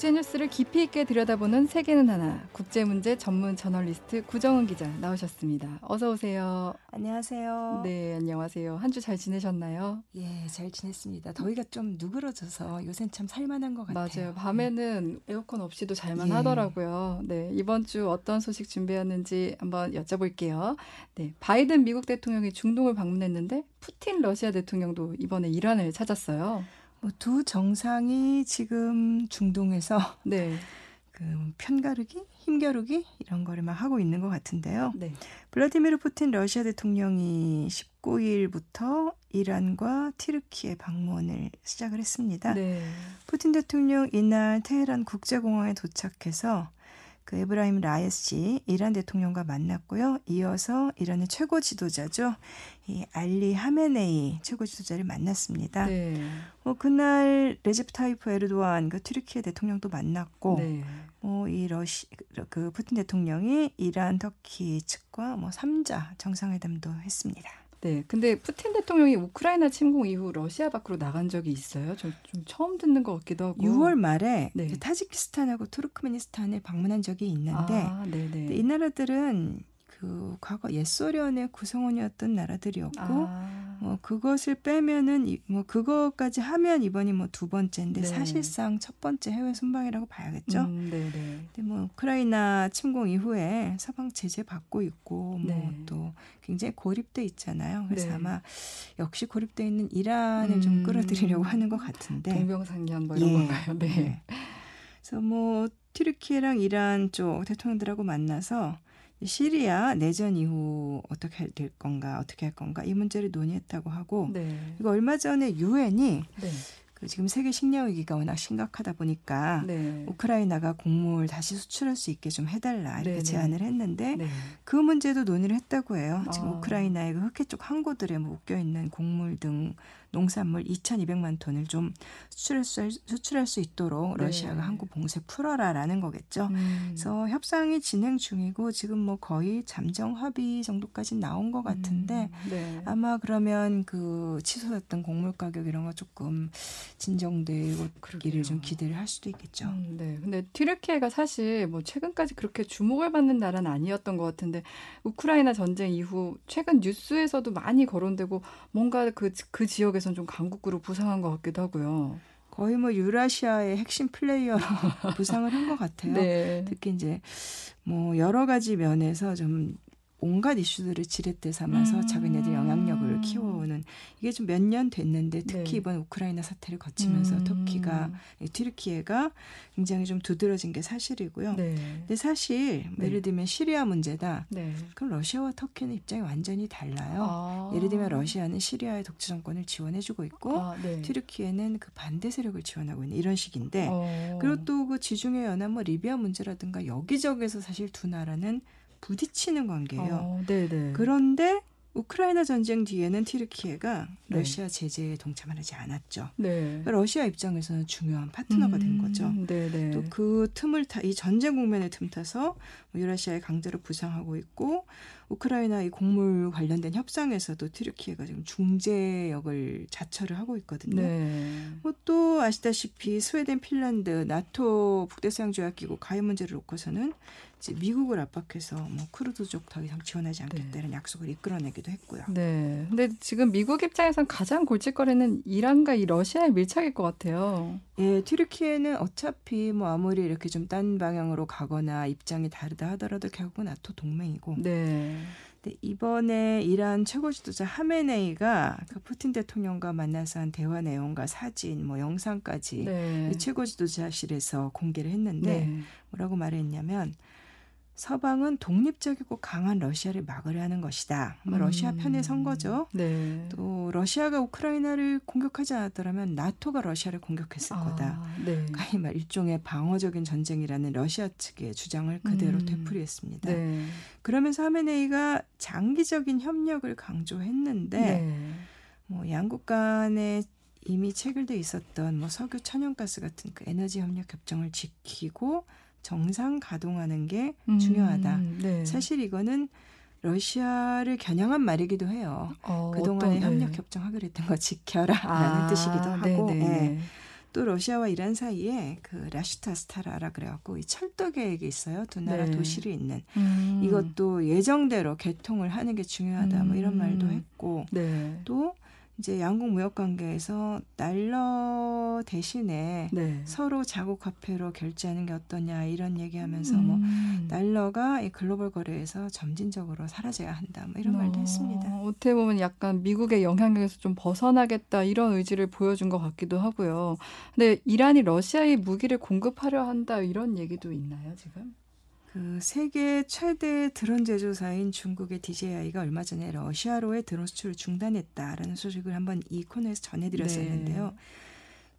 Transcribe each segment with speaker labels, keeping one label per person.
Speaker 1: 국제 뉴스를 깊이 있게 들여다보는 세계는 하나 국제 문제 전문 저널리스트 구정은 기자 나오셨습니다. 어서 오세요.
Speaker 2: 안녕하세요.
Speaker 1: 네, 안녕하세요. 한 주 잘 지내셨나요?
Speaker 2: 예, 잘 지냈습니다. 더위가 좀 누그러져서 요새는 참 살만한 것 같아요.
Speaker 1: 맞아요. 밤에는 에어컨 없이도 잘만 예. 하더라고요. 네, 이번 주 어떤 소식 준비했는지 한번 여쭤볼게요. 네, 바이든 미국 대통령이 중동을 방문했는데 푸틴 러시아 대통령도 이번에 이란을 찾았어요.
Speaker 2: 뭐 두 정상이 지금 중동에서
Speaker 1: 네.
Speaker 2: 그 편가르기, 힘겨루기 이런 거를 막 하고 있는 것 같은데요.
Speaker 1: 네.
Speaker 2: 블라디미르 푸틴 러시아 대통령이 19일부터 이란과 티르키에 방문을 시작을 했습니다.
Speaker 1: 네.
Speaker 2: 푸틴 대통령 이날 테헤란 국제공항에 도착해서 그 에브라임 라이시 이란 대통령과 만났고요. 이어서 이란의 최고 지도자죠. 이 알리 하메네이 최고 지도자를 만났습니다.
Speaker 1: 네.
Speaker 2: 뭐 그날 레제프 타이프 에르도안 그 튀르키예 대통령도 만났고
Speaker 1: 네.
Speaker 2: 뭐이 러시 그 푸틴 대통령이 이란 터키 측과 뭐 3자 정상회담도 했습니다.
Speaker 1: 네. 근데 푸틴 대통령이 우크라이나 침공 이후 러시아 밖으로 나간 적이 있어요? 좀, 좀 처음 듣는 것 같기도 하고.
Speaker 2: 6월 말에
Speaker 1: 네.
Speaker 2: 타지키스탄하고 투르크메니스탄을 방문한 적이 있는데
Speaker 1: 아.
Speaker 2: 이 나라들은 그 과거 옛소련의 구성원이었던 나라들이었고
Speaker 1: 아.
Speaker 2: 뭐 그것을 빼면은 이, 뭐 그거까지 하면 이번이 뭐 두 번째인데
Speaker 1: 네.
Speaker 2: 사실상 첫 번째 해외 순방이라고 봐야겠죠.
Speaker 1: 음, 네 네.
Speaker 2: 근데 뭐 우크라이나 침공 이후에 서방 제재 받고 있고 뭐
Speaker 1: 네.
Speaker 2: 또 굉장히 고립돼 있잖아요. 그래서
Speaker 1: 네.
Speaker 2: 아마 역시 고립돼 있는 이란을 좀
Speaker 1: 음.
Speaker 2: 끌어들이려고 하는 것 같은데.
Speaker 1: 동병상련 뭐 이런
Speaker 2: 예.
Speaker 1: 건가요? 네.
Speaker 2: 네. 그래서 뭐 튀르키예랑 이란 쪽 대통령들하고 만나서 시리아 내전 이후 어떻게 될 건가 어떻게 할 건가 이 문제를 논의했다고 하고
Speaker 1: 네.
Speaker 2: 이거 얼마 전에 유엔이
Speaker 1: 네.
Speaker 2: 그 지금 세계 식량 위기가 워낙 심각하다 보니까
Speaker 1: 네.
Speaker 2: 우크라이나가 곡물 다시 수출할 수 있게 좀 해달라 이렇게
Speaker 1: 네네.
Speaker 2: 제안을 했는데
Speaker 1: 네.
Speaker 2: 그 문제도 논의를 했다고 해요. 지금
Speaker 1: 아.
Speaker 2: 우크라이나의 그 흑해 쪽 항구들에 묶여 있는 곡물 등 농산물 2,200만 톤을 좀 수출할 수, 수출할 수 있도록
Speaker 1: 네.
Speaker 2: 러시아가 항구 봉쇄 풀어라라는 거겠죠.
Speaker 1: 음.
Speaker 2: 그래서 협상이 진행 중이고 지금 뭐 거의 잠정 합의 정도까지 나온 것 같은데
Speaker 1: 음, 네.
Speaker 2: 아마 그러면 그 취소됐던 곡물 가격 이런 거 조금 진정되고 기를 좀 기대를 할 수도 있겠죠.
Speaker 1: 음, 네. 근데 튀르키예가 사실 뭐 최근까지 그렇게 주목을 받는 나라는 아니었던 것 같은데 우크라이나 전쟁 이후 최근 뉴스에서도 많이 거론되고 뭔가 그, 그 지역에선 좀 강국으로 부상한 것 같기도 하고요.
Speaker 2: 거의 뭐 유라시아의 핵심 플레이어로 부상을 한 것 같아요.
Speaker 1: 네.
Speaker 2: 특히 이제 뭐 여러 가지 면에서 좀 온갖 이슈들을 지렛대 삼아서
Speaker 1: 음.
Speaker 2: 자기네들 영향력을 키워오는 이게 좀 몇 년 됐는데 특히
Speaker 1: 네.
Speaker 2: 이번 우크라이나 사태를 거치면서
Speaker 1: 음.
Speaker 2: 터키가 튀르키예가 굉장히 좀 두드러진 게 사실이고요.
Speaker 1: 네.
Speaker 2: 근데 사실
Speaker 1: 네.
Speaker 2: 예를 들면 시리아 문제다.
Speaker 1: 네.
Speaker 2: 그럼 러시아와 터키는 입장이 완전히 달라요.
Speaker 1: 아.
Speaker 2: 예를 들면 러시아는 시리아의 독재 정권을 지원해주고 있고
Speaker 1: 아, 네.
Speaker 2: 튀르키예는 그 반대 세력을 지원하고 있는 이런 식인데
Speaker 1: 어.
Speaker 2: 그리고 또 그 지중해 연안 뭐 리비아 문제라든가 여기저기서 사실 두 나라는 부딪히는 관계예요.
Speaker 1: 어.
Speaker 2: 그런데 우크라이나 전쟁 뒤에는 튀르키예가
Speaker 1: 네.
Speaker 2: 러시아 제재에 동참하지 않았죠.
Speaker 1: 네.
Speaker 2: 그러니까 러시아 입장에서는 중요한 파트너가 된 거죠.
Speaker 1: 음.
Speaker 2: 또그 틈을 타, 이 전쟁 국면을 틈타서 뭐 유라시아의 강제로 부상하고 있고, 우크라이나 이 곡물 관련된 협상에서도 튀르키예가 지금 중재 역을 자처를 하고 있거든요.
Speaker 1: 네.
Speaker 2: 뭐또 아시다시피 스웨덴, 핀란드, 나토 북대서양 조약기구 가입 문제를 놓고서는 이제 미국을 압박해서 뭐 크루드족 더 이상 지원하지 않겠다는 약속을 이끌어내기도 했고요.
Speaker 1: 네. 근데 지금 미국 입장에선 가장 골칫거리는 이란과 이 러시아의 밀착일 것 같아요.
Speaker 2: 예, 튀르키예는 어차피 뭐 아무리 이렇게 좀 딴 방향으로 가거나 입장이 다르다 하더라도 결국은 나토 동맹이고.
Speaker 1: 네.
Speaker 2: 근데 이번에 이란 최고 지도자 하메네이가 그 푸틴 대통령과 만나서 한 대화 내용과 사진, 뭐 영상까지
Speaker 1: 네.
Speaker 2: 이 최고 지도자실에서 공개를 했는데
Speaker 1: 네.
Speaker 2: 뭐라고 말했냐면 서방은 독립적이고 강한 러시아를 막으려 하는 것이다. 뭐 러시아 편에 선 거죠.
Speaker 1: 네.
Speaker 2: 또 러시아가 우크라이나를 공격하지 않았더라면 나토가 러시아를 공격했을 거다.
Speaker 1: 아, 네.
Speaker 2: 가히 말 일종의 방어적인 전쟁이라는 러시아 측의 주장을 그대로
Speaker 1: 음.
Speaker 2: 되풀이했습니다.
Speaker 1: 네.
Speaker 2: 그러면서 하메네이가 장기적인 협력을 강조했는데
Speaker 1: 네.
Speaker 2: 뭐 양국 간에 이미 체결돼 있었던 뭐 석유 천연가스 같은 그 에너지 협력 협정을 지키고 정상 가동하는 게
Speaker 1: 음,
Speaker 2: 중요하다.
Speaker 1: 네.
Speaker 2: 사실 이거는 러시아를 겨냥한 말이기도 해요.
Speaker 1: 어,
Speaker 2: 그동안에
Speaker 1: 어떤, 네.
Speaker 2: 협력 협정 하기로 했던 거 지켜라라는
Speaker 1: 아,
Speaker 2: 뜻이기도 하고
Speaker 1: 네, 네,
Speaker 2: 예.
Speaker 1: 네.
Speaker 2: 또 러시아와 이란 사이에 그 라슈타스타라라 그래갖고 이 철도 계획이 있어요. 두 나라
Speaker 1: 네.
Speaker 2: 도시를 잇는
Speaker 1: 음.
Speaker 2: 이것도 예정대로 개통을 하는 게 중요하다. 뭐 이런
Speaker 1: 음.
Speaker 2: 말도 했고
Speaker 1: 네.
Speaker 2: 또 이제 양국 무역 관계에서 달러 대신에
Speaker 1: 네.
Speaker 2: 서로 자국 화폐로 결제하는 게 어떠냐 이런 얘기하면서 뭐
Speaker 1: 음.
Speaker 2: 달러가 이 글로벌 거래에서 점진적으로 사라져야 한다. 뭐 이런 말도
Speaker 1: 어,
Speaker 2: 했습니다.
Speaker 1: 어떻게 보면 약간 미국의 영향력에서 좀 벗어나겠다 이런 의지를 보여준 것 같기도 하고요. 근데 이란이 러시아에 무기를 공급하려 한다 이런 얘기도 있나요 지금?
Speaker 2: 그 세계 최대 드론 제조사인 중국의 DJI가 얼마 전에 러시아로의 드론 수출을 중단했다라는 소식을 한번 이 코너에서 전해드렸었는데요.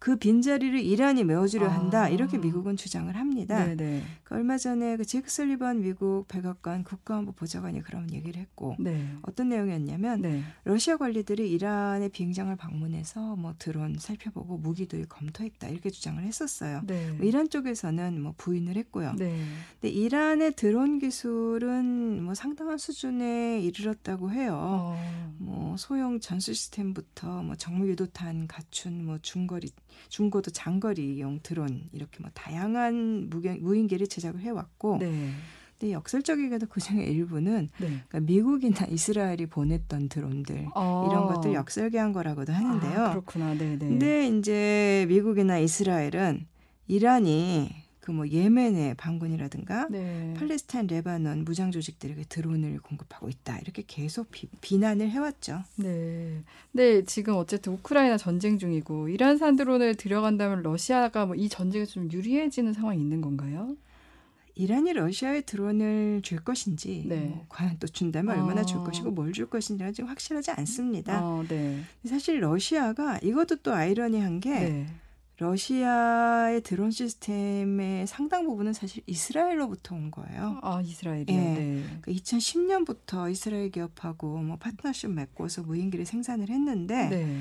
Speaker 2: 그 빈자리를 이란이 메워주려
Speaker 1: 네. 아.
Speaker 2: 한다 이렇게 미국은 주장을 합니다.
Speaker 1: 네네.
Speaker 2: 그 얼마 전에 그 제이크 설리번 미국 백악관 국가안보 보좌관이 그런 얘기를 했고
Speaker 1: 네.
Speaker 2: 어떤 내용이었냐면
Speaker 1: 네.
Speaker 2: 러시아 관리들이 이란의 비행장을 방문해서 뭐 드론 살펴보고 무기도 검토했다 이렇게 주장을 했었어요.
Speaker 1: 네.
Speaker 2: 뭐 이란 쪽에서는 뭐 부인을 했고요.
Speaker 1: 네.
Speaker 2: 근데 이란의 드론 기술은 뭐 상당한 수준에 이르렀다고 해요.
Speaker 1: 어.
Speaker 2: 뭐 소형 전술 시스템부터 뭐 정밀 유도탄 갖춘 뭐 중거리 중고도 장거리용 드론 이렇게 뭐 다양한 무경, 무인기를 제작을 해왔고
Speaker 1: 네.
Speaker 2: 근데 역설적이게도 그중에 일부는
Speaker 1: 네.
Speaker 2: 그러니까 미국이나 이스라엘이 보냈던 드론들
Speaker 1: 어.
Speaker 2: 이런 것들 역설계한 거라고도 하는데요.
Speaker 1: 아, 그렇구나. 네네.
Speaker 2: 근데 이제 미국이나 이스라엘은 이란이 그 뭐 예멘의 반군이라든가
Speaker 1: 네.
Speaker 2: 팔레스타인 레바논 무장 조직들에게 드론을 공급하고 있다 이렇게 계속 비, 난을 해왔죠.
Speaker 1: 네. 근데 지금 어쨌든 우크라이나 전쟁 중이고 이란산 드론을 들여간다면 러시아가 뭐 이 전쟁에서 좀 유리해지는 상황이 있는 건가요?
Speaker 2: 이란이 러시아에 드론을 줄 것인지
Speaker 1: 네.
Speaker 2: 뭐 과연 또 준다면 얼마나 줄
Speaker 1: 어.
Speaker 2: 것이고 뭘 줄 것인지는 지금 확실하지 않습니다.
Speaker 1: 어, 네.
Speaker 2: 사실 러시아가 이것도 또 아이러니한 게
Speaker 1: 네.
Speaker 2: 러시아의 드론 시스템의 상당 부분은 사실 이스라엘로부터 온 거예요.
Speaker 1: 아, 이스라엘이요.
Speaker 2: 예.
Speaker 1: 네.
Speaker 2: 그 2010년부터 이스라엘 기업하고 뭐 파트너십 맺고서 무인기를 생산을 했는데
Speaker 1: 네.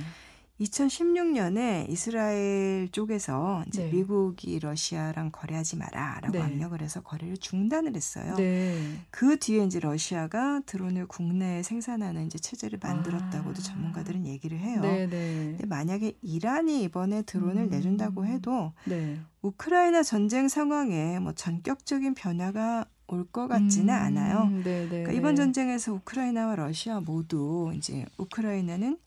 Speaker 2: 2016년에 이스라엘 쪽에서 이제
Speaker 1: 네.
Speaker 2: 미국이 러시아랑 거래하지 마라라고
Speaker 1: 네.
Speaker 2: 압력을 해서 거래를 중단을 했어요.
Speaker 1: 네.
Speaker 2: 그 뒤에 이제 러시아가 드론을 국내에 생산하는 이제 체제를 만들었다고도
Speaker 1: 아.
Speaker 2: 전문가들은 얘기를 해요.
Speaker 1: 네, 네.
Speaker 2: 근데 만약에 이란이 이번에 드론을
Speaker 1: 음.
Speaker 2: 내준다고 해도
Speaker 1: 네.
Speaker 2: 우크라이나 전쟁 상황에 뭐 전격적인 변화가 올것 같지는
Speaker 1: 음,
Speaker 2: 않아요. 그러니까 이번 전쟁에서 우크라이나와 러시아 모두 이제 우크라이나는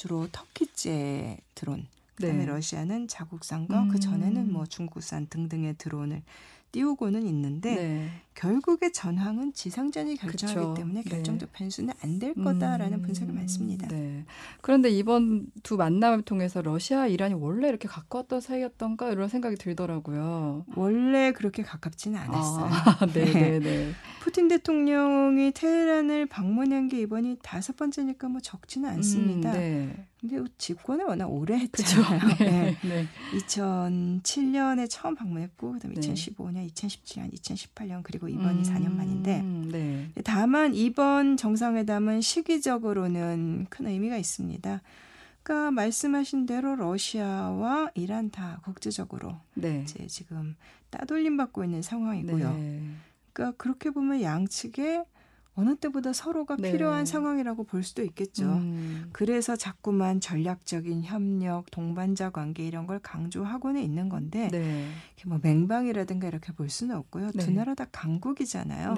Speaker 2: 주로 터키제 드론, 그다음에
Speaker 1: 네.
Speaker 2: 러시아는 자국산과
Speaker 1: 음.
Speaker 2: 그 전에는 뭐 중국산 등등의 드론을 띄우고는 있는데
Speaker 1: 네.
Speaker 2: 결국의 전황은 지상전이 결정하기
Speaker 1: 그쵸.
Speaker 2: 때문에
Speaker 1: 네.
Speaker 2: 결정적 변수는 안 될 거다라는
Speaker 1: 음,
Speaker 2: 분석이 많습니다.
Speaker 1: 네. 그런데 이번 두 만남을 통해서 러시아, 이란이 원래 이렇게 가까웠던 사이였던가 이런 생각이 들더라고요.
Speaker 2: 원래 그렇게 가깝지는 않았어요.
Speaker 1: 아, 네, 네, 네.
Speaker 2: 푸틴 대통령이 테헤란을 방문한 게 이번이 다섯 번째니까 뭐 적지는 않습니다.
Speaker 1: 음, 네.
Speaker 2: 근데 집권을 워낙 오래. 했잖아요. 네.
Speaker 1: 네. 네.
Speaker 2: 2007년에 처음 방문했고 그다음에
Speaker 1: 네.
Speaker 2: 2015년, 2017년, 2018년 그리고 이번이 4년 만인데
Speaker 1: 음, 네.
Speaker 2: 다만 이번 정상회담은 시기적으로는 큰 의미가 있습니다. 그러니까 말씀하신 대로 러시아와 이란 다 국제적으로
Speaker 1: 네.
Speaker 2: 이제 지금 따돌림 받고 있는 상황이고요.
Speaker 1: 네.
Speaker 2: 그러니까 그렇게 보면 양측에 어느 때보다 서로가
Speaker 1: 네.
Speaker 2: 필요한 상황이라고 볼 수도 있겠죠.
Speaker 1: 음,
Speaker 2: 그래서 자꾸만 전략적인 협력, 동반자 관계 이런 걸 강조하고는 있는 건데
Speaker 1: 네.
Speaker 2: 뭐 맹방이라든가 이렇게 볼 수는 없고요. 두
Speaker 1: 네.
Speaker 2: 나라 다 강국이잖아요.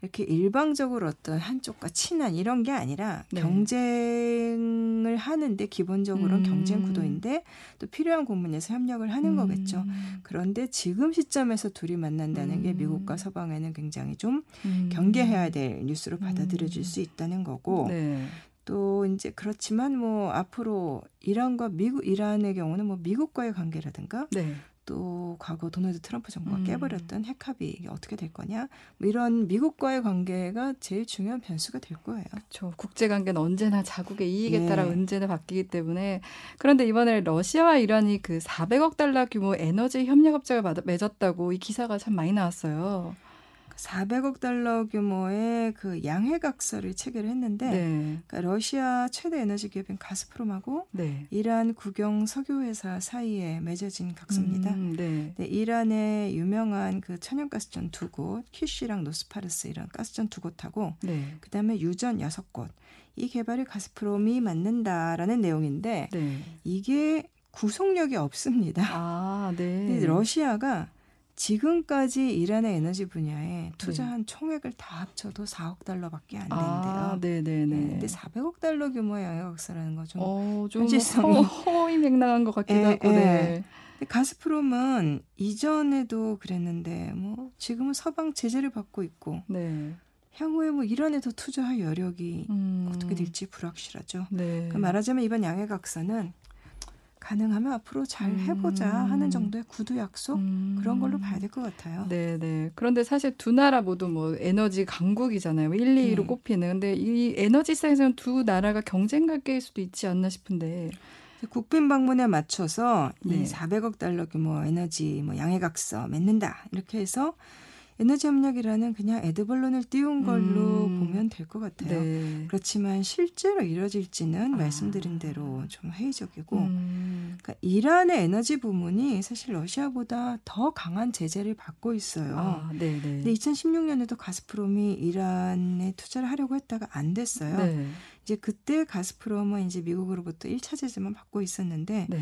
Speaker 1: 네.
Speaker 2: 이렇게 일방적으로 어떤 한쪽과 친한 이런 게 아니라
Speaker 1: 네.
Speaker 2: 경쟁을 하는데 기본적으로는
Speaker 1: 음.
Speaker 2: 경쟁 구도인데 또 필요한 부분에서 협력을 하는 거겠죠.
Speaker 1: 음,
Speaker 2: 그런데 지금 시점에서 둘이 만난다는 게
Speaker 1: 음.
Speaker 2: 미국과 서방에는 굉장히 좀
Speaker 1: 음.
Speaker 2: 경계해야 될 뉴스로 받아들여질
Speaker 1: 음.
Speaker 2: 수 있다는 거고
Speaker 1: 네.
Speaker 2: 또 이제 그렇지만 뭐 앞으로 이란과 미국 이란의 경우는 뭐 미국과의 관계라든가
Speaker 1: 네.
Speaker 2: 또 과거 도널드 트럼프 정부가
Speaker 1: 음.
Speaker 2: 깨버렸던 핵 합의 이게 어떻게 될 거냐 뭐 이런 미국과의 관계가 제일 중요한 변수가 될 거예요.
Speaker 1: 그렇죠. 국제 관계는 언제나 자국의 이익에
Speaker 2: 예.
Speaker 1: 따라 언제나 바뀌기 때문에 그런데 이번에 러시아와 이란이 그 400억 달러 규모 에너지 협력 받- 맺었다고 이 기사가 참 많이 나왔어요.
Speaker 2: 400억 달러 규모의 그 양해각서를 체결했는데
Speaker 1: 네.
Speaker 2: 그러니까 러시아 최대 에너지 기업인 가스프롬하고
Speaker 1: 네.
Speaker 2: 이란 국영 석유회사 사이에 맺어진 각서입니다.
Speaker 1: 음, 네.
Speaker 2: 네, 이란의 유명한 그 천연가스전 두 곳, 퀴시랑 노스파르스 이런 가스전 두 곳하고
Speaker 1: 네.
Speaker 2: 그다음에 유전 여섯 곳. 이 개발이 가스프롬이 맡는다라는 내용인데
Speaker 1: 네.
Speaker 2: 이게 구속력이 없습니다.
Speaker 1: 아, 네.
Speaker 2: 러시아가 지금까지 이란의 에너지 분야에 투자한 총액을 다 합쳐도 4억 달러밖에 안 된대요.
Speaker 1: 아, 네, 네,
Speaker 2: 네,
Speaker 1: 네.
Speaker 2: 근데 400억 달러 규모의 영역사라는 거좀
Speaker 1: 어, 좀
Speaker 2: 현실성이-
Speaker 1: 허, 허위맹랑한 것 같기도
Speaker 2: 예,
Speaker 1: 하고,
Speaker 2: 예.
Speaker 1: 네.
Speaker 2: 가스프롬은 이전에도 그랬는데 뭐 지금은 서방 제재를 받고 있고
Speaker 1: 네.
Speaker 2: 향후에 뭐 이란에도 투자할 여력이
Speaker 1: 음,
Speaker 2: 어떻게 될지 불확실하죠.
Speaker 1: 네.
Speaker 2: 그러니까 말하자면 이번 양해각서는 가능하면 앞으로 잘 해보자
Speaker 1: 음.
Speaker 2: 하는 정도의 구두 약속
Speaker 1: 음.
Speaker 2: 그런 걸로 봐야 될 것 같아요.
Speaker 1: 네, 네. 그런데 사실 두 나라 모두 뭐 에너지 강국이잖아요. 1, 2위로
Speaker 2: 네.
Speaker 1: 꼽히는. 근데 이 에너지상에서는 두 나라가 경쟁 관계일 수도 있지 않나 싶은데.
Speaker 2: 국빈 방문에 맞춰서
Speaker 1: 네.
Speaker 2: 이 400억 달러 규모 에너지 뭐 양해각서 맺는다 이렇게 해서 에너지 협력이라는 그냥 에드벌론을 띄운 걸로
Speaker 1: 음.
Speaker 2: 보면 될 것 같아요.
Speaker 1: 네.
Speaker 2: 그렇지만 실제로 이뤄질지는
Speaker 1: 아.
Speaker 2: 말씀드린 대로 좀 회의적이고
Speaker 1: 음,
Speaker 2: 그러니까 이란의 에너지 부문이 사실 러시아보다 더 강한 제재를 받고 있어요.
Speaker 1: 아, 네, 네.
Speaker 2: 근데 2016년에도 가스프롬이 이란에 투자를 하려고 했다가 안 됐어요.
Speaker 1: 네.
Speaker 2: 이제 그때 가스프롬은 이제 미국으로부터 1차 제재만 받고 있었는데
Speaker 1: 네.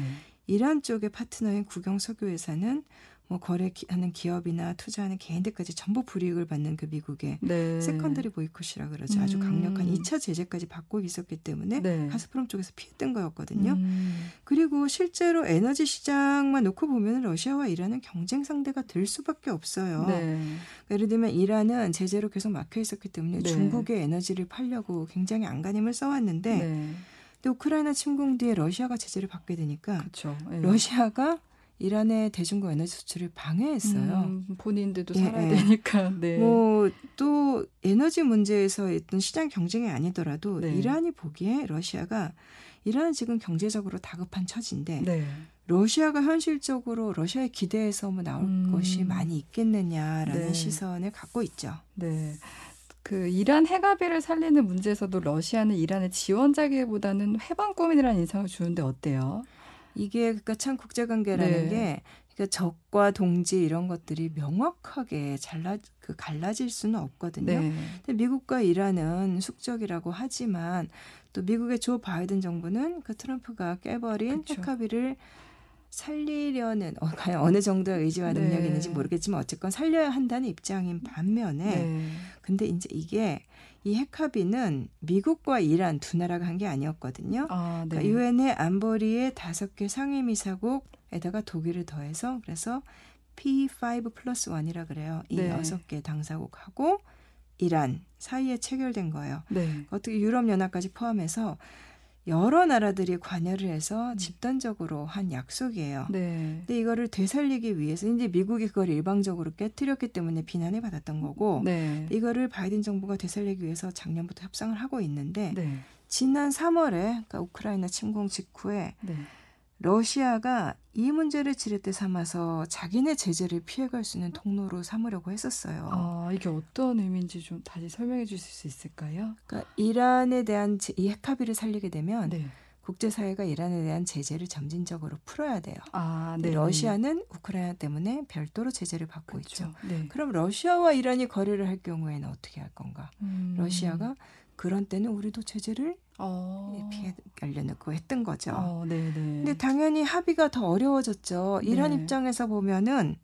Speaker 2: 이란 쪽의 파트너인 국영석유회사는 뭐 거래하는 기업이나 투자하는 개인들까지 전부 불이익을 받는 그 미국의
Speaker 1: 네.
Speaker 2: secondary boycott이라 그러죠. 아주
Speaker 1: 음.
Speaker 2: 강력한 2차 제재까지 받고 있었기 때문에
Speaker 1: 네.
Speaker 2: 가스프롬 쪽에서 피했던 거였거든요.
Speaker 1: 음,
Speaker 2: 그리고 실제로 에너지 시장만 놓고 보면 러시아와 이란은 경쟁 상대가 될 수밖에 없어요.
Speaker 1: 네.
Speaker 2: 그러니까 예를 들면 이란은 제재로 계속 막혀 있었기 때문에
Speaker 1: 네.
Speaker 2: 중국에 에너지를 팔려고 굉장히 안간힘을 써왔는데
Speaker 1: 네.
Speaker 2: 또 우크라이나 침공 뒤에 러시아가 제재를 받게 되니까
Speaker 1: 그렇죠. 네.
Speaker 2: 러시아가 이란의 대중국 에너지 수출을 방해했어요.
Speaker 1: 음, 본인들도
Speaker 2: 예,
Speaker 1: 살아야
Speaker 2: 예.
Speaker 1: 되니까. 네.
Speaker 2: 뭐또 에너지 문제에서 어떤 시장 경쟁이 아니더라도
Speaker 1: 네.
Speaker 2: 이란이 보기에 러시아가 이란은 지금 경제적으로 다급한 처지인데
Speaker 1: 네.
Speaker 2: 러시아가 현실적으로 러시아의 기대에서 뭐 나올
Speaker 1: 음.
Speaker 2: 것이 많이 있겠느냐라는
Speaker 1: 네.
Speaker 2: 시선을 갖고 있죠.
Speaker 1: 네. 그 이란 핵합의를 살리는 문제에서도 러시아는 이란의 지원자기보다는 해방권이라는 인상을 주는데 어때요?
Speaker 2: 이게 그러니까 참 국제관계라는
Speaker 1: 네.
Speaker 2: 게 그러니까 적과 동지 이런 것들이 명확하게 잘라 그 갈라질 수는 없거든요.
Speaker 1: 네.
Speaker 2: 근데 미국과 이란은 숙적이라고 하지만 또 미국의 조 바이든 정부는 그 트럼프가 깨버린
Speaker 1: 그쵸.
Speaker 2: 핵합의를 살리려는 어, 과연 어느 정도의 의지와 능력이
Speaker 1: 네.
Speaker 2: 있는지 모르겠지만 어쨌건 살려야 한다는 입장인 반면에
Speaker 1: 네.
Speaker 2: 근데 이제 이게 이 핵합의는 미국과 이란 두 나라가 한 게 아니었거든요.
Speaker 1: 아, 네.
Speaker 2: 그러니까 유엔의 안보리의 다섯 개 상임이사국에다가 독일을 더해서 그래서 P5 플러스 1이라 그래요. 이
Speaker 1: 네.
Speaker 2: 여섯 개 당사국하고 이란 사이에 체결된 거예요.
Speaker 1: 네.
Speaker 2: 어떻게 유럽 연합까지 포함해서 여러 나라들이 관여를 해서
Speaker 1: 음.
Speaker 2: 집단적으로 한 약속이에요.
Speaker 1: 네.
Speaker 2: 근데 이거를 되살리기 위해서 이제 미국이 그걸 일방적으로 깨뜨렸기 때문에 비난을 받았던 거고
Speaker 1: 네.
Speaker 2: 이거를 바이든 정부가 되살리기 위해서 작년부터 협상을 하고 있는데
Speaker 1: 네.
Speaker 2: 지난 3월에 그러니까 우크라이나 침공 직후에
Speaker 1: 네.
Speaker 2: 러시아가 이 문제를 지렛대 삼아서 자기네 제재를 피해갈 수 있는 통로로 삼으려고 했었어요.
Speaker 1: 아, 이게 어떤 의미인지 좀 다시 설명해 주실 수 있을까요?
Speaker 2: 그러니까 이란에 대한 제- 이 핵합의를 살리게 되면
Speaker 1: 네.
Speaker 2: 국제사회가 이란에 대한 제재를 점진적으로 풀어야 돼요.
Speaker 1: 아,
Speaker 2: 근데
Speaker 1: 네.
Speaker 2: 러시아는 우크라이나 때문에 별도로 제재를 받고 있죠.
Speaker 1: 그렇죠. 네.
Speaker 2: 그럼 러시아와 이란이 거래를 할 경우에는 어떻게 할 건가?
Speaker 1: 음.
Speaker 2: 러시아가 그런 때는 우리도 제재를
Speaker 1: 어.
Speaker 2: 피해 가려고 했던 거죠.
Speaker 1: 어, 네, 네.
Speaker 2: 근데 당연히 합의가 더 어려워졌죠. 이란
Speaker 1: 네.
Speaker 2: 입장에서 보면은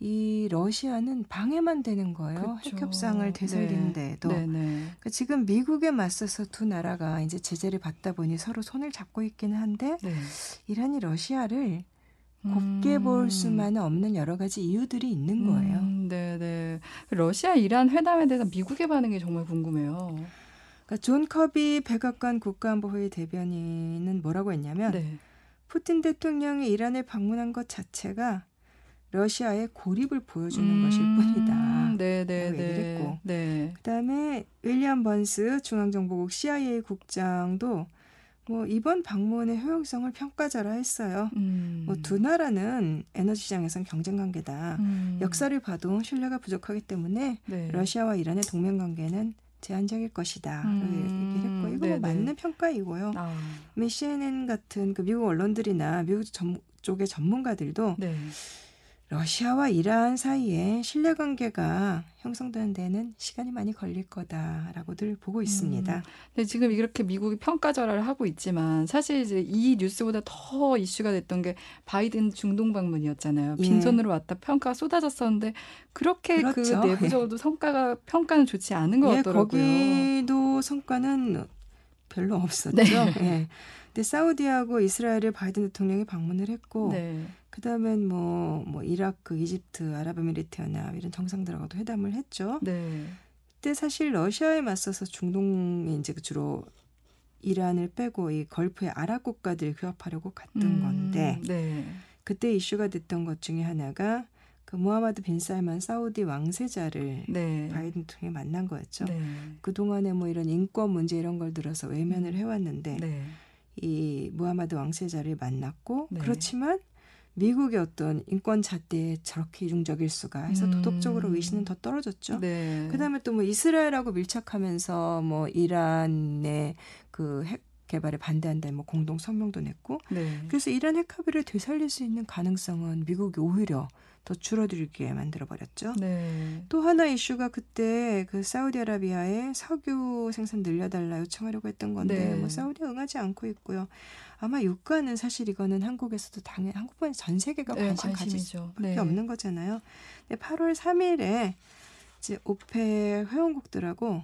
Speaker 2: 이 러시아는 방해만 되는 거예요.
Speaker 1: 그쵸.
Speaker 2: 핵 협상을 되살리는데도.
Speaker 1: 네, 네.
Speaker 2: 그러니까 지금 미국에 맞서서 두 나라가 이제 제재를 받다 보니 서로 손을 잡고 있기는 한데
Speaker 1: 네.
Speaker 2: 이란이 러시아를 곱게
Speaker 1: 음.
Speaker 2: 볼 수만은 없는 여러 가지 이유들이 있는 거예요.
Speaker 1: 음, 네, 네. 러시아 이란 회담에 대해서 미국의 반응이 정말 궁금해요.
Speaker 2: 그러니까 존 커비 백악관 국가안보회의 대변인은 뭐라고 했냐면
Speaker 1: 네.
Speaker 2: 푸틴 대통령이 이란을 방문한 것 자체가 러시아의 고립을 보여주는
Speaker 1: 음,
Speaker 2: 것일 뿐이다.
Speaker 1: 네, 네,
Speaker 2: 라고 얘기를
Speaker 1: 네.
Speaker 2: 했고.
Speaker 1: 네.
Speaker 2: 그다음에 윌리엄 번스 중앙정보국 CIA 국장도 뭐 이번 방문의 효용성을 평가절하했어요.
Speaker 1: 음.
Speaker 2: 뭐두 나라는 에너지 시장에선 경쟁 관계다.
Speaker 1: 음.
Speaker 2: 역사를 봐도 신뢰가 부족하기 때문에
Speaker 1: 네.
Speaker 2: 러시아와 이란의 동맹 관계는 제한적일 것이다.
Speaker 1: 음,
Speaker 2: 얘기를 했고 이거. 뭐 맞는 평가이고요.
Speaker 1: 아,
Speaker 2: CNN 같은 그 미국 언론들이나 미국 전, 쪽의 전문가들도
Speaker 1: 네.
Speaker 2: 러시아와 이란 사이에 신뢰 관계가 형성되는 데는 시간이 많이 걸릴 거다라고들 보고 있습니다.
Speaker 1: 음. 근데 지금 이렇게 미국이 평가절하를 하고 있지만 사실 이제 이 뉴스보다 더 이슈가 됐던 게 바이든 중동 방문이었잖아요.
Speaker 2: 예.
Speaker 1: 빈손으로 왔다 평가가 쏟아졌었는데 그렇게
Speaker 2: 그렇죠.
Speaker 1: 그 내부적으로도 성과가 평가는 좋지 않은 것
Speaker 2: 예,
Speaker 1: 같더라고요.
Speaker 2: 거기도 성과는 별로 없었죠.
Speaker 1: 네.
Speaker 2: 예. 근데 사우디하고 이스라엘을 바이든 대통령이 방문을 했고
Speaker 1: 네.
Speaker 2: 그다음엔 뭐, 뭐 이라크, 이집트, 아랍에미리트 연합 이런 정상들하고도 회담을 했죠.
Speaker 1: 네.
Speaker 2: 그때 사실 러시아에 맞서서 중동에 이제 그 주로 이란을 빼고 이 걸프의 아랍 국가들 규합하려고 갔던
Speaker 1: 음,
Speaker 2: 건데
Speaker 1: 네.
Speaker 2: 그때 이슈가 됐던 것 중에 하나가 그 무하마드 빈 살만 사우디 왕세자를
Speaker 1: 네.
Speaker 2: 바이든 통해 만난 거였죠.
Speaker 1: 네.
Speaker 2: 그 동안에 뭐 이런 인권 문제 이런 걸 들어서 외면을 해왔는데
Speaker 1: 네.
Speaker 2: 이 무하마드 왕세자를 만났고
Speaker 1: 네.
Speaker 2: 그렇지만 미국의 어떤 인권 잣대에 저렇게 이중적일 수가 해서
Speaker 1: 음.
Speaker 2: 도덕적으로 의신은 더 떨어졌죠.
Speaker 1: 네.
Speaker 2: 그다음에 또 뭐 이스라엘하고 밀착하면서 뭐 이란의 그핵 개발에 반대한다 뭐 공동 성명도 냈고
Speaker 1: 네.
Speaker 2: 그래서 이란 핵 합의를 되살릴 수 있는 가능성은 미국이 오히려 더 줄어들게 만들어 버렸죠.
Speaker 1: 네.
Speaker 2: 또 하나 이슈가 그때 그 사우디아라비아에 석유 생산 늘려달라 요청하려고 했던 건데
Speaker 1: 네.
Speaker 2: 뭐 사우디 응하지 않고 있고요. 아마 유가는 사실 이거는 한국에서도 당연 한국뿐 전 세계가
Speaker 1: 네,
Speaker 2: 관심 가질. 수밖에
Speaker 1: 네.
Speaker 2: 없는 거잖아요. 근데 8월 3일에 이제 OPEC 회원국들하고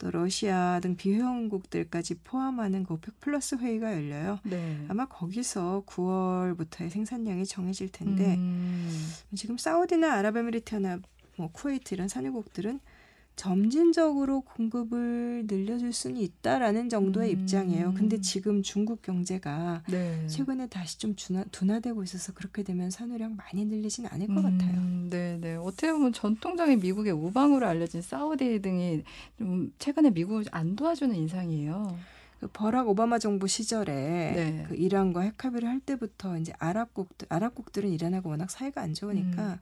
Speaker 2: 또 러시아 등 비회원국들까지 포함하는 그 OPEC plus 회의가 열려요.
Speaker 1: 네.
Speaker 2: 아마 거기서 9월부터의 생산량이 정해질 텐데
Speaker 1: 음.
Speaker 2: 지금 사우디나 아랍에미리트 연합, 뭐 쿠웨이트 이런 산유국들은 점진적으로 공급을 늘려줄 수는 있다라는 정도의
Speaker 1: 음.
Speaker 2: 입장이에요. 근데 지금 중국 경제가
Speaker 1: 네.
Speaker 2: 최근에 다시 좀 둔화, 둔화되고 있어서 그렇게 되면 산유량 많이 늘리진 않을 것
Speaker 1: 음,
Speaker 2: 같아요.
Speaker 1: 네, 네. 어떻게 보면 전통적인 미국의 우방으로 알려진 사우디 등이 좀 최근에 미국을 안 도와주는 인상이에요.
Speaker 2: 그 버락 오바마 정부 시절에
Speaker 1: 네.
Speaker 2: 그 이란과 핵 합의를 할 때부터 이제 아랍국들 아랍국들은 이란하고 워낙 사이가 안 좋으니까
Speaker 1: 음.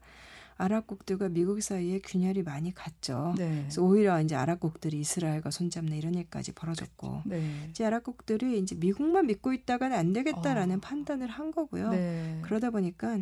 Speaker 2: 아랍국들과 미국 사이에 균열이 많이 갔죠.
Speaker 1: 네.
Speaker 2: 그래서 오히려 이제 아랍국들이 이스라엘과 손잡는 이런 일까지 벌어졌고
Speaker 1: 네.
Speaker 2: 이제 아랍국들이 이제 미국만 믿고 있다가는 안 되겠다라는
Speaker 1: 어.
Speaker 2: 판단을 한 거고요.
Speaker 1: 네.
Speaker 2: 그러다 보니까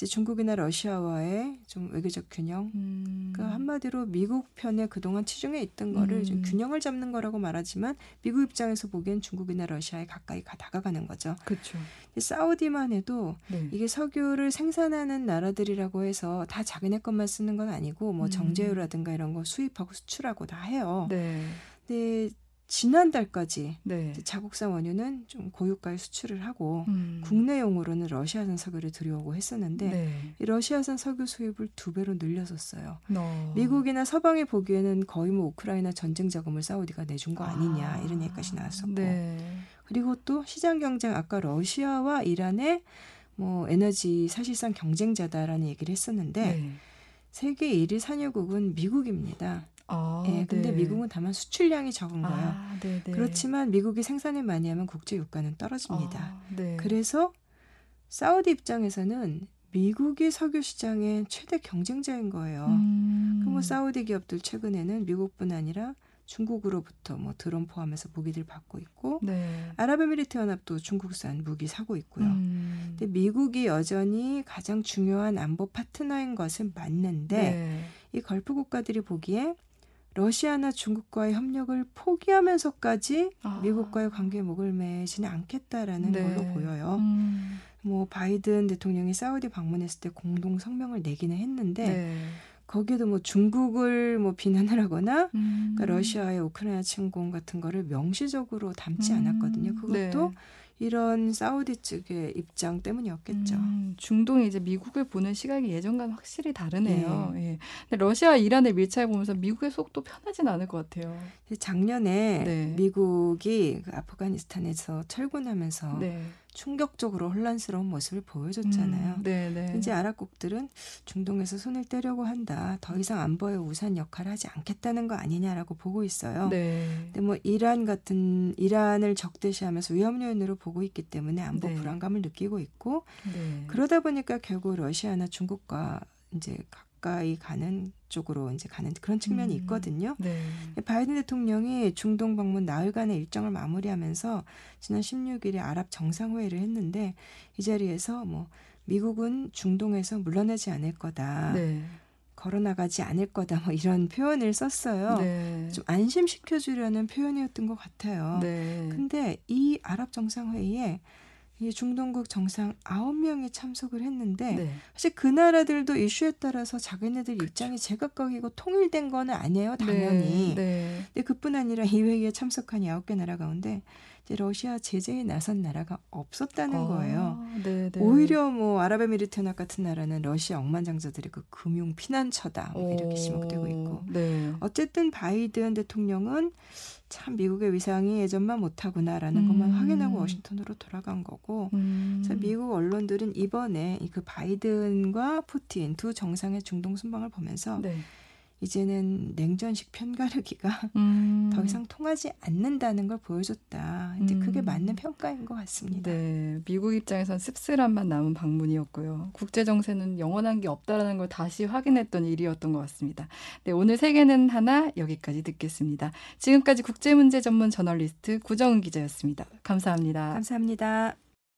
Speaker 2: 이제 중국이나 러시아와의 좀 외교적 균형,
Speaker 1: 음.
Speaker 2: 그 한마디로 미국 편에 그동안 치중해 있던 거를 좀
Speaker 1: 음.
Speaker 2: 균형을 잡는 거라고 말하지만 미국 입장에서 보기엔 중국이나 러시아에 가까이 가 다가가는 거죠.
Speaker 1: 그렇죠.
Speaker 2: 사우디만 해도
Speaker 1: 네.
Speaker 2: 이게 석유를 생산하는 나라들이라고 해서 다 자기네 것만 쓰는 건 아니고 뭐
Speaker 1: 음.
Speaker 2: 정제유라든가 이런 거 수입하고 수출하고 다 해요.
Speaker 1: 네.
Speaker 2: 근데 지난달까지
Speaker 1: 네.
Speaker 2: 자국산 원유는 좀 고유가에 수출을 하고
Speaker 1: 음.
Speaker 2: 국내용으로는 러시아산 석유를 들여오고 했었는데
Speaker 1: 네.
Speaker 2: 이 러시아산 석유 수입을 두 배로 늘렸었어요.
Speaker 1: 어.
Speaker 2: 미국이나 서방이 보기에는 거의 뭐 우크라이나 전쟁 자금을 사우디가 내준 거 아니냐
Speaker 1: 아.
Speaker 2: 이런 얘기까지 나왔었고
Speaker 1: 네.
Speaker 2: 그리고 또 시장 경쟁 아까 러시아와 이란의 뭐 에너지 사실상 경쟁자다라는 얘기를 했었는데
Speaker 1: 네.
Speaker 2: 세계 1위 산유국은 미국입니다.
Speaker 1: 아,
Speaker 2: 예, 근데
Speaker 1: 네.
Speaker 2: 미국은 다만 수출량이 적은 거예요.
Speaker 1: 아, 네, 네.
Speaker 2: 그렇지만 미국이 생산을 많이 하면 국제 유가는 떨어집니다.
Speaker 1: 아, 네.
Speaker 2: 그래서 사우디 입장에서는 미국이 석유 시장의 최대 경쟁자인 거예요.
Speaker 1: 음.
Speaker 2: 그럼 뭐 사우디 기업들 최근에는 미국뿐 아니라 중국으로부터 뭐 드론 포함해서 무기들 받고 있고
Speaker 1: 네.
Speaker 2: 아랍에미리트 연합도 중국산 무기 사고 있고요.
Speaker 1: 음.
Speaker 2: 근데 미국이 여전히 가장 중요한 안보 파트너인 것은 맞는데
Speaker 1: 네.
Speaker 2: 이 걸프 국가들이 보기에 러시아나 중국과의 협력을 포기하면서까지
Speaker 1: 아.
Speaker 2: 미국과의 관계에 목을 매지는 않겠다라는
Speaker 1: 네.
Speaker 2: 걸로 보여요.
Speaker 1: 음.
Speaker 2: 뭐 바이든 대통령이 사우디 방문했을 때 공동 성명을 내기는 했는데
Speaker 1: 네.
Speaker 2: 거기에도 뭐 중국을 뭐 비난을 하거나
Speaker 1: 음.
Speaker 2: 그러니까 러시아의 우크라이나 침공 같은 거를 명시적으로 담지
Speaker 1: 음.
Speaker 2: 않았거든요. 그것도
Speaker 1: 네.
Speaker 2: 이런 사우디 측의 입장 때문이었겠죠.
Speaker 1: 음, 중동이 이제 미국을 보는 시각이 예전과는 확실히 다르네요.
Speaker 2: 네.
Speaker 1: 예. 근데 러시아 이란을 밀착해 보면서 미국의 속도 편하진 않을 것 같아요.
Speaker 2: 작년에
Speaker 1: 네.
Speaker 2: 미국이 그 아프가니스탄에서 철군하면서
Speaker 1: 네.
Speaker 2: 충격적으로 혼란스러운 모습을 보여줬잖아요.
Speaker 1: 음, 네, 네.
Speaker 2: 이제 아랍국들은 중동에서 손을 떼려고 한다. 더 이상 안보의 우산 역할을 하지 않겠다는 거 아니냐라고 보고 있어요.
Speaker 1: 네.
Speaker 2: 근데 뭐 이란 같은 이란을 적대시하면서 위험 요인으로 보고 있기 때문에 안보
Speaker 1: 네.
Speaker 2: 불안감을 느끼고 있고
Speaker 1: 네.
Speaker 2: 그러다 보니까 결국 러시아나 중국과 이제 가까이 가는 쪽으로 이제 가는 그런 측면이
Speaker 1: 음.
Speaker 2: 있거든요.
Speaker 1: 네.
Speaker 2: 바이든 대통령이 중동 방문 나흘간의 일정을 마무리하면서 지난 16일에 아랍 정상회의를 했는데 이 자리에서 뭐 미국은 중동에서 물러나지 않을 거다.
Speaker 1: 네.
Speaker 2: 걸어나가지 않을 거다. 뭐 이런 표현을 썼어요.
Speaker 1: 네.
Speaker 2: 좀 안심시켜 주려는 표현이었던 것 같아요.
Speaker 1: 네.
Speaker 2: 근데 이 아랍 정상회의에 이 중동국 정상 9명이 참석을 했는데
Speaker 1: 네.
Speaker 2: 사실 그 나라들도 이슈에 따라서 자기네들 입장이 제각각이고 통일된 거는 아니에요, 당연히.
Speaker 1: 네. 네.
Speaker 2: 근데 그뿐 아니라 이 회의에 참석한 9개 나라 가운데 러시아 제재에 나선 나라가 없었다는
Speaker 1: 아,
Speaker 2: 거예요.
Speaker 1: 네, 네.
Speaker 2: 오히려 뭐 아랍에미리트나 같은 나라는 러시아 억만장자들의 그 금융 피난처다 뭐 이렇게 지목되고 있고
Speaker 1: 네.
Speaker 2: 어쨌든 바이든 대통령은 참 미국의 위상이 예전만 못하구나라는 것만
Speaker 1: 음.
Speaker 2: 확인하고 워싱턴으로 돌아간 거고
Speaker 1: 음.
Speaker 2: 미국 언론들은 이번에 이그 바이든과 푸틴 두 정상의 중동 순방을 보면서
Speaker 1: 네.
Speaker 2: 이제는 냉전식 편가르기가
Speaker 1: 음.
Speaker 2: 더 이상 통하지 않는다는 걸 보여줬다. 이제 그게
Speaker 1: 음.
Speaker 2: 맞는 평가인 것 같습니다.
Speaker 1: 네, 미국 입장에선 씁쓸함만 남은 방문이었고요. 국제 정세는 영원한 게 없다라는 걸 다시 확인했던 일이었던 것 같습니다. 네, 오늘 세계는 하나 여기까지 듣겠습니다. 지금까지 국제 문제 전문 저널리스트 구정은 기자였습니다. 감사합니다.
Speaker 2: 감사합니다.